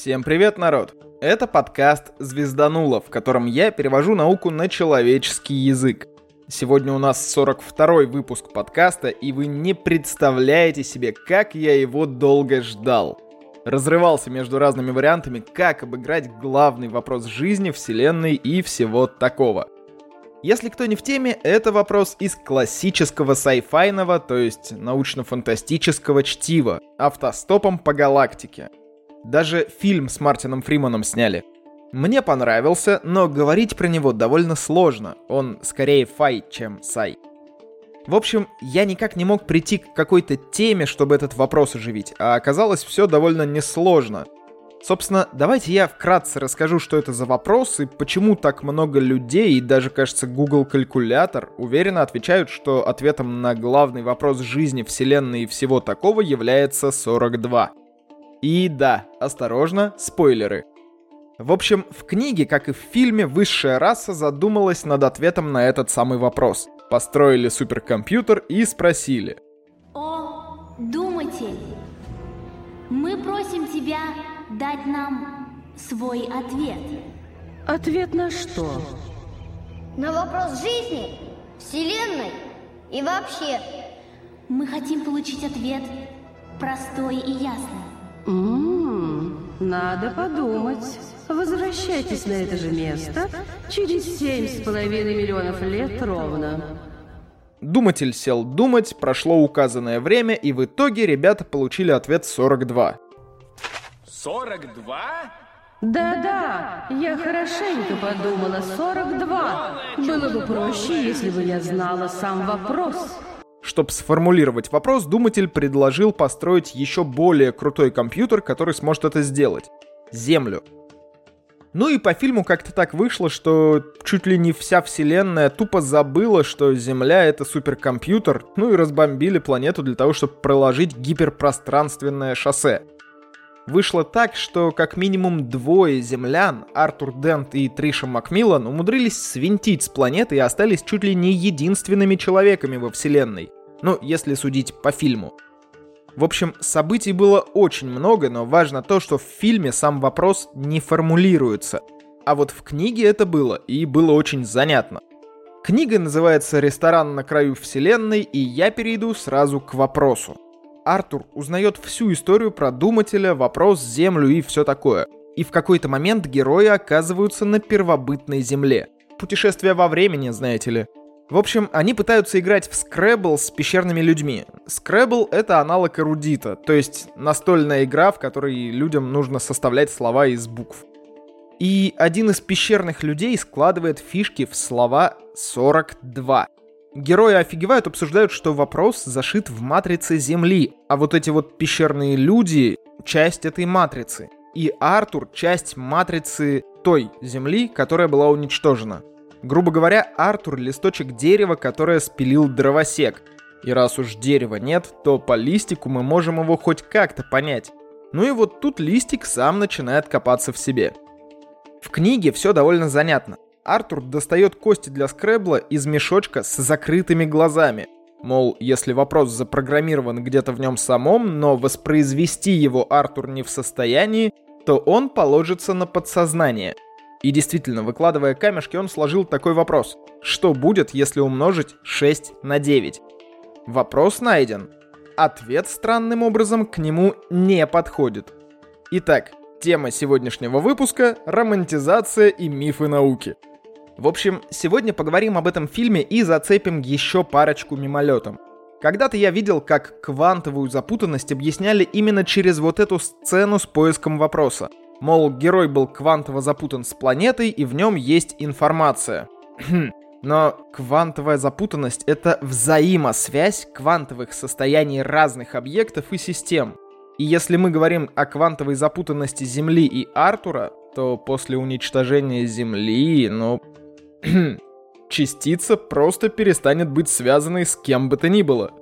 Всем привет, народ! Это подкаст «Звездануло», в котором я перевожу науку на человеческий язык. Сегодня у нас 42-й выпуск подкаста, и вы не представляете себе, как я его долго ждал. Разрывался между разными вариантами, как обыграть главный вопрос жизни, вселенной и всего такого. Если кто не в теме, это вопрос из классического сайфайного, то есть научно-фантастического чтива, автостопом по галактике. Даже фильм с Мартином Фриманом сняли. Мне понравился, но говорить про него довольно сложно. Он скорее фай, чем сай. В общем, я никак не мог прийти к какой-то теме, чтобы этот вопрос оживить, а оказалось все довольно несложно. Собственно, давайте я вкратце расскажу, что это за вопрос и почему так много людей и даже, кажется, Google Калькулятор уверенно отвечают, что ответом на главный вопрос жизни, Вселенной и всего такого является 42. И да, осторожно, спойлеры. В общем, в книге, как и в фильме, высшая раса задумалась над ответом на этот самый вопрос. Построили суперкомпьютер и спросили. О, думатель, мы просим тебя дать нам свой ответ. Ответ на что? На вопрос жизни, Вселенной и вообще. Мы хотим получить ответ простой и ясный. Ммм, надо подумать. Возвращайтесь на это же место через семь с половиной миллионов лет ровно. Думатель сел думать, прошло указанное время, и в итоге ребята получили ответ 42. 42? Да-да, я хорошенько подумала. 42. Было бы проще, если бы я знала сам вопрос. Чтобы сформулировать вопрос, думатель предложил построить еще более крутой компьютер, который сможет это сделать. Землю. Ну и по фильму как-то так вышло, что чуть ли не вся вселенная тупо забыла, что Земля — это суперкомпьютер, ну и разбомбили планету для того, чтобы проложить гиперпространственное шоссе. Вышло так, что как минимум двое землян, Артур Дент и Триша Макмиллан, умудрились свинтить с планеты и остались чуть ли не единственными человеками во вселенной. Ну, если судить по фильму. В общем, событий было очень много, но важно то, что в фильме сам вопрос не формулируется. А вот в книге это было, и было очень занятно. Книга называется «Ресторан на краю вселенной», и я перейду сразу к вопросу. Артур узнает всю историю про Думателя, вопрос, Землю и все такое. И в какой-то момент герои оказываются на первобытной Земле. Путешествие во времени, знаете ли. В общем, они пытаются играть в Scrabble с пещерными людьми. Scrabble — это аналог эрудита, то есть настольная игра, в которой людям нужно составлять слова из букв. И один из пещерных людей складывает фишки в слова 42. Герои офигевают, обсуждают, что вопрос зашит в матрице Земли, а вот эти вот пещерные люди — часть этой матрицы. И Артур — часть матрицы той Земли, которая была уничтожена. Грубо говоря, Артур — листочек дерева, которое спилил дровосек. И раз уж дерева нет, то по листику мы можем его хоть как-то понять. Ну и вот тут листик сам начинает копаться в себе. В книге все довольно занятно. Артур достает кости для скребла из мешочка с закрытыми глазами. Мол, если вопрос запрограммирован где-то в нем самом, но воспроизвести его Артур не в состоянии, то он положится на подсознание – и действительно, выкладывая камешки, он сложил такой вопрос. Что будет, если умножить 6 на 9? Вопрос найден. Ответ странным образом к нему не подходит. Итак, тема сегодняшнего выпуска — романтизация и мифы науки. В общем, сегодня поговорим об этом фильме и зацепим еще парочку мимолетом. Когда-то я видел, как квантовую запутанность объясняли именно через вот эту сцену с поиском вопроса. Мол, герой был квантово запутан с планетой, и в нем есть информация. Но квантовая запутанность — это взаимосвязь квантовых состояний разных объектов и систем. И если мы говорим о квантовой запутанности Земли и Артура, то после уничтожения Земли, ну... частица просто перестанет быть связанной с кем бы то ни было.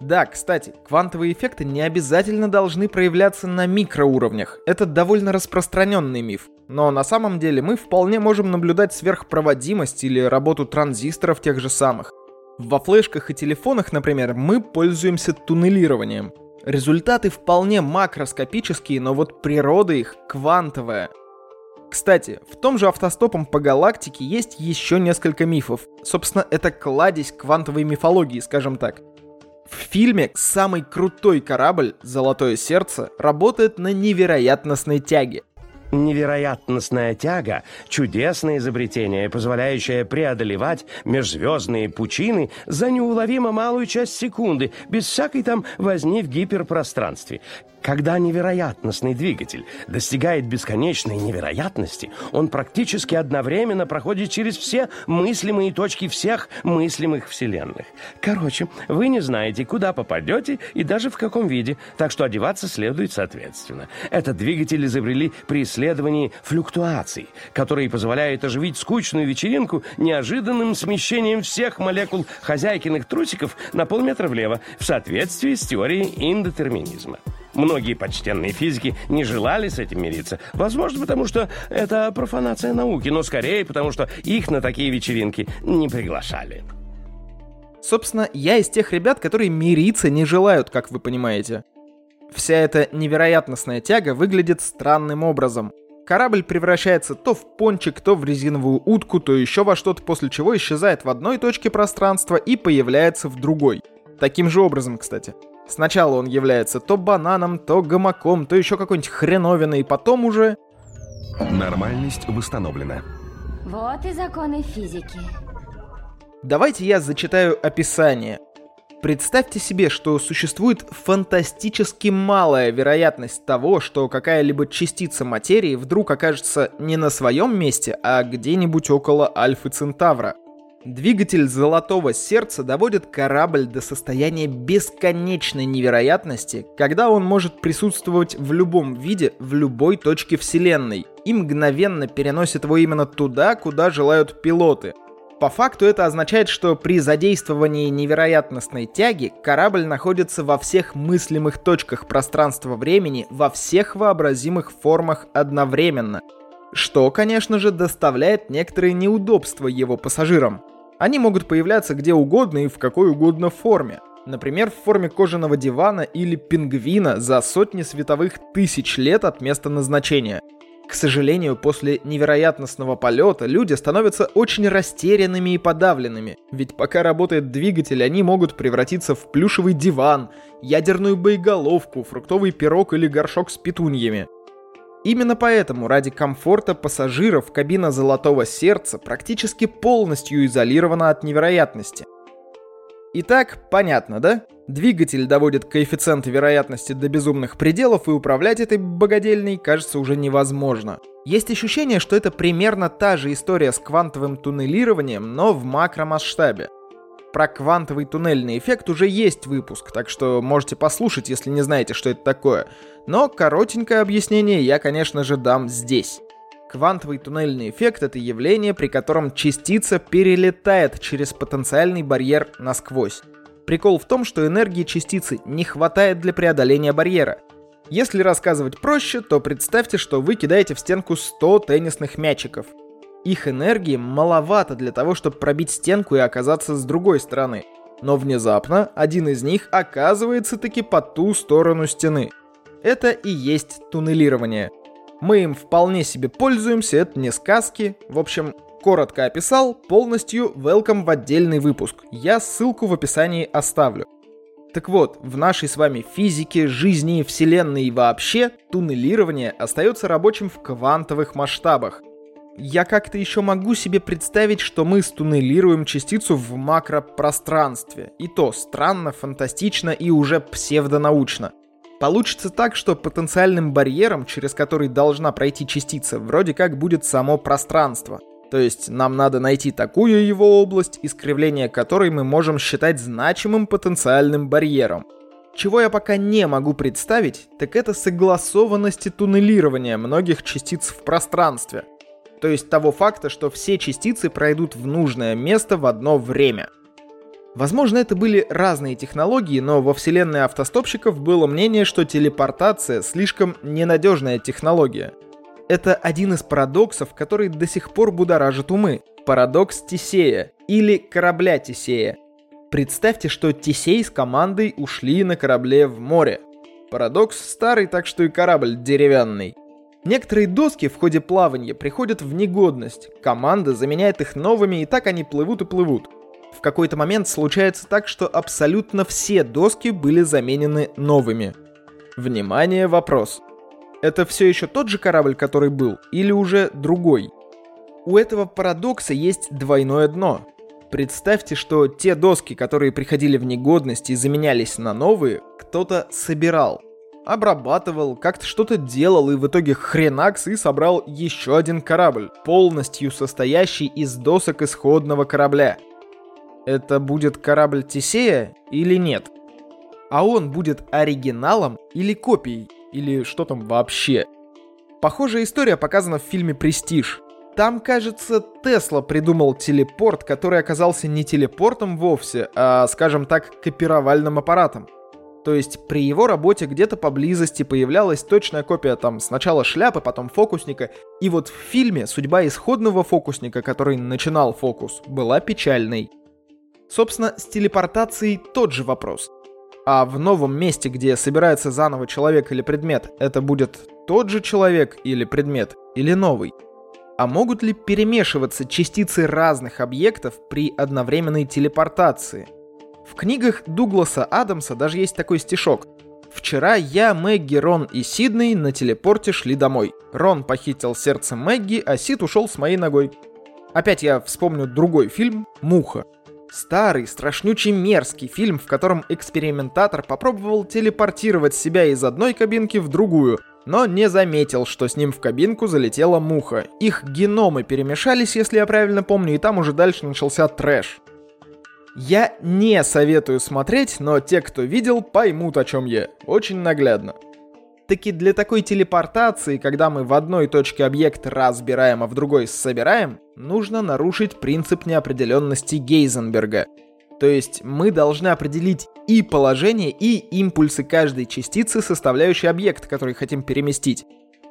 Да, кстати, квантовые эффекты не обязательно должны проявляться на микроуровнях. Это довольно распространенный миф. Но на самом деле мы вполне можем наблюдать сверхпроводимость или работу транзисторов тех же самых. Во флешках и телефонах, например, мы пользуемся туннелированием. Результаты вполне макроскопические, но вот природа их квантовая. Кстати, в том же автостопом по галактике есть еще несколько мифов. Собственно, это кладезь квантовой мифологии, скажем так. В фильме самый крутой корабль «Золотое сердце» работает на невероятностной тяге – Невероятностная тяга – чудесное изобретение, позволяющее преодолевать межзвездные пучины за неуловимо малую часть секунды, без всякой там возни в гиперпространстве. Когда невероятностный двигатель достигает бесконечной невероятности, он практически одновременно проходит через все мыслимые точки всех мыслимых вселенных. Короче, вы не знаете, куда попадете и даже в каком виде, так что одеваться следует соответственно. Этот двигатель изобрели при исследовании флюктуаций, который позволяет оживить скучную вечеринку неожиданным смещением всех молекул хозяйкиных трусиков на полметра влево в соответствии с теорией индетерминизма. Многие почтенные физики не желали с этим мириться. Возможно, потому что это профанация науки, но скорее потому, что их на такие вечеринки не приглашали. Собственно, я из тех ребят, которые мириться не желают, как вы понимаете. Вся эта невероятностная тяга выглядит странным образом. Корабль превращается то в пончик, то в резиновую утку, то еще во что-то, после чего исчезает в одной точке пространства и появляется в другой. Таким же образом, кстати. Сначала он является то бананом, то гамаком, то еще какой-нибудь хреновиной, и потом уже... Нормальность восстановлена. Вот и законы физики. Давайте я зачитаю описание. Представьте себе, что существует фантастически малая вероятность того, что какая-либо частица материи вдруг окажется не на своем месте, а где-нибудь около Альфы Центавра. Двигатель золотого сердца доводит корабль до состояния бесконечной невероятности, когда он может присутствовать в любом виде в любой точке Вселенной и мгновенно переносит его именно туда, куда желают пилоты. По факту это означает, что при задействовании невероятностной тяги корабль находится во всех мыслимых точках пространства-времени во всех вообразимых формах одновременно. Что, конечно же, доставляет некоторые неудобства его пассажирам. Они могут появляться где угодно и в какой угодно форме. Например, в форме кожаного дивана или пингвина за сотни световых тысяч лет от места назначения. К сожалению, после невероятностного полета люди становятся очень растерянными и подавленными, ведь пока работает двигатель, они могут превратиться в плюшевый диван, ядерную боеголовку, фруктовый пирог или горшок с петуньями. Именно поэтому ради комфорта пассажиров кабина Золотого Сердца практически полностью изолирована от невероятности. Итак, понятно, да? Двигатель доводит коэффициенты вероятности до безумных пределов, и управлять этой богадельней кажется уже невозможно. Есть ощущение, что это примерно та же история с квантовым туннелированием, но в макромасштабе. Про квантовый туннельный эффект уже есть выпуск, так что можете послушать, если не знаете, что это такое. Но коротенькое объяснение я, конечно же, дам здесь. Квантовый туннельный эффект — это явление, при котором частица перелетает через потенциальный барьер насквозь. Прикол в том, что энергии частицы не хватает для преодоления барьера. Если рассказывать проще, то представьте, что вы кидаете в стенку 100 теннисных мячиков — их энергии маловато для того, чтобы пробить стенку и оказаться с другой стороны. Но внезапно один из них оказывается таки по ту сторону стены. Это и есть туннелирование. Мы им вполне себе пользуемся, это не сказки. В общем, коротко описал, полностью welcome в отдельный выпуск. Я ссылку в описании оставлю. Так вот, в нашей с вами физике, жизни, вселенной и вообще туннелирование остается рабочим в квантовых масштабах – я как-то еще могу себе представить, что мы стуннелируем частицу в макропространстве. И то странно, фантастично и уже псевдонаучно. Получится так, что потенциальным барьером, через который должна пройти частица, вроде как будет само пространство. То есть нам надо найти такую его область, искривление которой мы можем считать значимым потенциальным барьером. Чего я пока не могу представить, так это согласованности туннелирования многих частиц в пространстве то есть того факта, что все частицы пройдут в нужное место в одно время. Возможно, это были разные технологии, но во вселенной автостопщиков было мнение, что телепортация слишком ненадежная технология. Это один из парадоксов, который до сих пор будоражит умы. Парадокс Тесея или корабля Тесея. Представьте, что Тесей с командой ушли на корабле в море. Парадокс старый, так что и корабль деревянный. Некоторые доски в ходе плавания приходят в негодность, команда заменяет их новыми, и так они плывут и плывут. В какой-то момент случается так, что абсолютно все доски были заменены новыми. Внимание, вопрос. Это все еще тот же корабль, который был, или уже другой? У этого парадокса есть двойное дно. Представьте, что те доски, которые приходили в негодность и заменялись на новые, кто-то собирал – обрабатывал, как-то что-то делал и в итоге хренакс и собрал еще один корабль, полностью состоящий из досок исходного корабля. Это будет корабль Тесея или нет? А он будет оригиналом или копией? Или что там вообще? Похожая история показана в фильме «Престиж». Там, кажется, Тесла придумал телепорт, который оказался не телепортом вовсе, а, скажем так, копировальным аппаратом. То есть при его работе где-то поблизости появлялась точная копия там сначала шляпы, потом фокусника. И вот в фильме судьба исходного фокусника, который начинал фокус, была печальной. Собственно, с телепортацией тот же вопрос. А в новом месте, где собирается заново человек или предмет, это будет тот же человек или предмет, или новый? А могут ли перемешиваться частицы разных объектов при одновременной телепортации – в книгах Дугласа Адамса даже есть такой стишок. Вчера я, Мэгги, Рон и Сидней на телепорте шли домой. Рон похитил сердце Мэгги, а Сид ушел с моей ногой. Опять я вспомню другой фильм «Муха». Старый, страшнючий мерзкий фильм, в котором экспериментатор попробовал телепортировать себя из одной кабинки в другую, но не заметил, что с ним в кабинку залетела муха. Их геномы перемешались, если я правильно помню, и там уже дальше начался трэш. Я не советую смотреть, но те, кто видел, поймут, о чем я. Очень наглядно. Таки для такой телепортации, когда мы в одной точке объект разбираем, а в другой собираем, нужно нарушить принцип неопределенности Гейзенберга. То есть мы должны определить и положение, и импульсы каждой частицы, составляющей объект, который хотим переместить.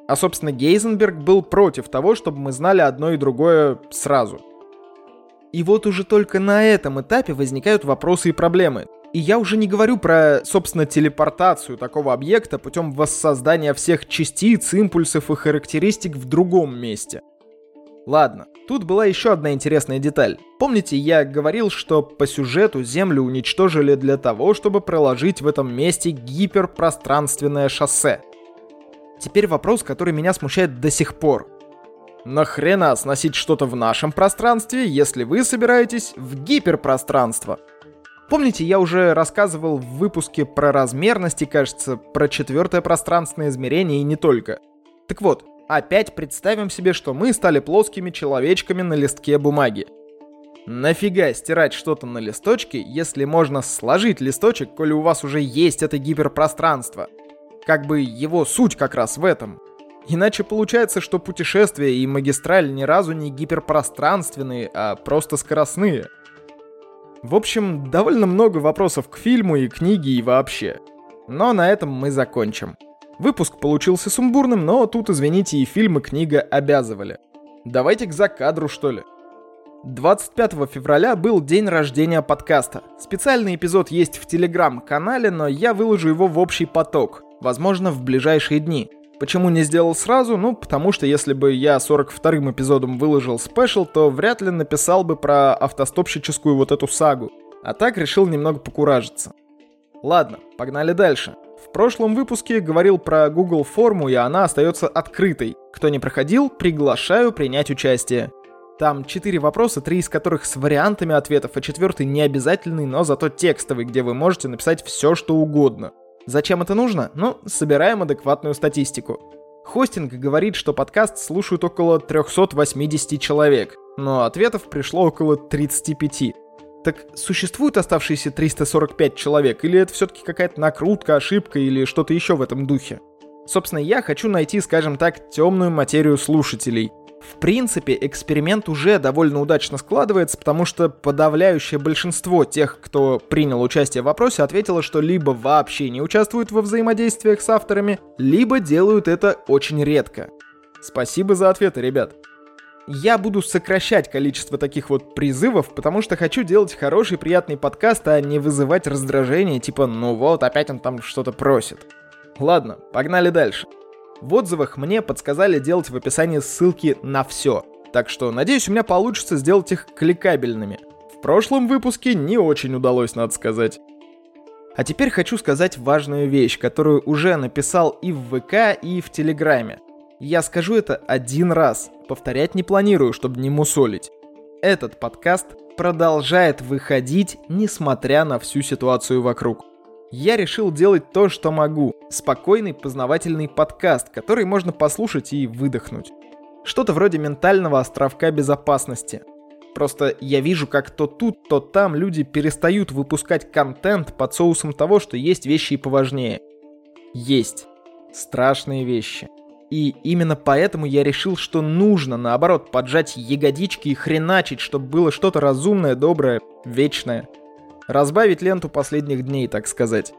А собственно Гейзенберг был против того, чтобы мы знали одно и другое сразу. И вот уже только на этом этапе возникают вопросы и проблемы. И я уже не говорю про, собственно, телепортацию такого объекта путем воссоздания всех частиц, импульсов и характеристик в другом месте. Ладно, тут была еще одна интересная деталь. Помните, я говорил, что по сюжету Землю уничтожили для того, чтобы проложить в этом месте гиперпространственное шоссе. Теперь вопрос, который меня смущает до сих пор. Нахрена сносить что-то в нашем пространстве, если вы собираетесь в гиперпространство? Помните, я уже рассказывал в выпуске про размерности, кажется, про четвертое пространственное измерение и не только. Так вот, опять представим себе, что мы стали плоскими человечками на листке бумаги. Нафига стирать что-то на листочке, если можно сложить листочек, коли у вас уже есть это гиперпространство? Как бы его суть как раз в этом – Иначе получается, что путешествия и магистраль ни разу не гиперпространственные, а просто скоростные. В общем, довольно много вопросов к фильму и книге и вообще. Но на этом мы закончим. Выпуск получился сумбурным, но тут, извините, и фильм, и книга обязывали. Давайте к закадру, что ли. 25 февраля был день рождения подкаста. Специальный эпизод есть в телеграм-канале, но я выложу его в общий поток, возможно, в ближайшие дни. Почему не сделал сразу? Ну, потому что если бы я 42-м эпизодом выложил спешл, то вряд ли написал бы про автостопщическую вот эту сагу. А так решил немного покуражиться. Ладно, погнали дальше. В прошлом выпуске говорил про Google форму, и она остается открытой. Кто не проходил, приглашаю принять участие. Там четыре вопроса, три из которых с вариантами ответов, а четвертый не обязательный, но зато текстовый, где вы можете написать все, что угодно. Зачем это нужно? Ну, собираем адекватную статистику. Хостинг говорит, что подкаст слушают около 380 человек, но ответов пришло около 35. Так существуют оставшиеся 345 человек, или это все-таки какая-то накрутка, ошибка или что-то еще в этом духе? Собственно, я хочу найти, скажем так, темную материю слушателей – в принципе, эксперимент уже довольно удачно складывается, потому что подавляющее большинство тех, кто принял участие в вопросе, ответило, что либо вообще не участвуют во взаимодействиях с авторами, либо делают это очень редко. Спасибо за ответы, ребят. Я буду сокращать количество таких вот призывов, потому что хочу делать хороший приятный подкаст, а не вызывать раздражение, типа «ну вот, опять он там что-то просит». Ладно, погнали дальше. В отзывах мне подсказали делать в описании ссылки на все. Так что, надеюсь, у меня получится сделать их кликабельными. В прошлом выпуске не очень удалось, надо сказать. А теперь хочу сказать важную вещь, которую уже написал и в ВК, и в Телеграме. Я скажу это один раз, повторять не планирую, чтобы не мусолить. Этот подкаст продолжает выходить, несмотря на всю ситуацию вокруг я решил делать то, что могу. Спокойный познавательный подкаст, который можно послушать и выдохнуть. Что-то вроде ментального островка безопасности. Просто я вижу, как то тут, то там люди перестают выпускать контент под соусом того, что есть вещи и поважнее. Есть. Страшные вещи. И именно поэтому я решил, что нужно, наоборот, поджать ягодички и хреначить, чтобы было что-то разумное, доброе, вечное. Разбавить ленту последних дней, так сказать.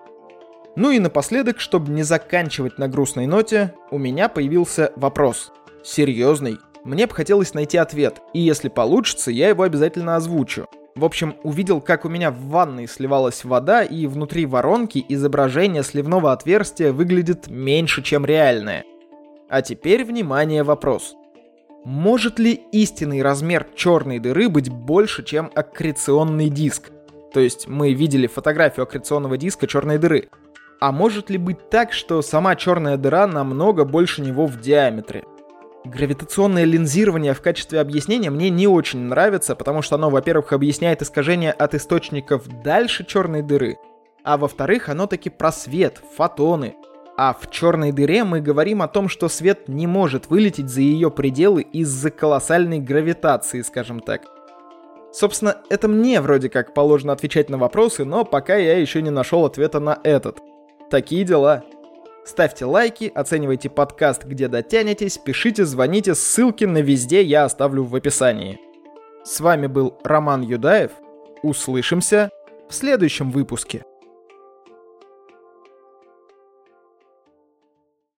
Ну и напоследок, чтобы не заканчивать на грустной ноте, у меня появился вопрос. Серьезный. Мне бы хотелось найти ответ, и если получится, я его обязательно озвучу. В общем, увидел, как у меня в ванной сливалась вода, и внутри воронки изображение сливного отверстия выглядит меньше, чем реальное. А теперь, внимание, вопрос. Может ли истинный размер черной дыры быть больше, чем аккреционный диск? То есть мы видели фотографию аккреционного диска черной дыры. А может ли быть так, что сама черная дыра намного больше него в диаметре? Гравитационное линзирование в качестве объяснения мне не очень нравится, потому что оно, во-первых, объясняет искажение от источников дальше черной дыры, а во-вторых, оно таки про свет, фотоны. А в черной дыре мы говорим о том, что свет не может вылететь за ее пределы из-за колоссальной гравитации, скажем так. Собственно, это мне вроде как положено отвечать на вопросы, но пока я еще не нашел ответа на этот. Такие дела. Ставьте лайки, оценивайте подкаст, где дотянетесь, пишите, звоните, ссылки на везде я оставлю в описании. С вами был Роман Юдаев. Услышимся в следующем выпуске.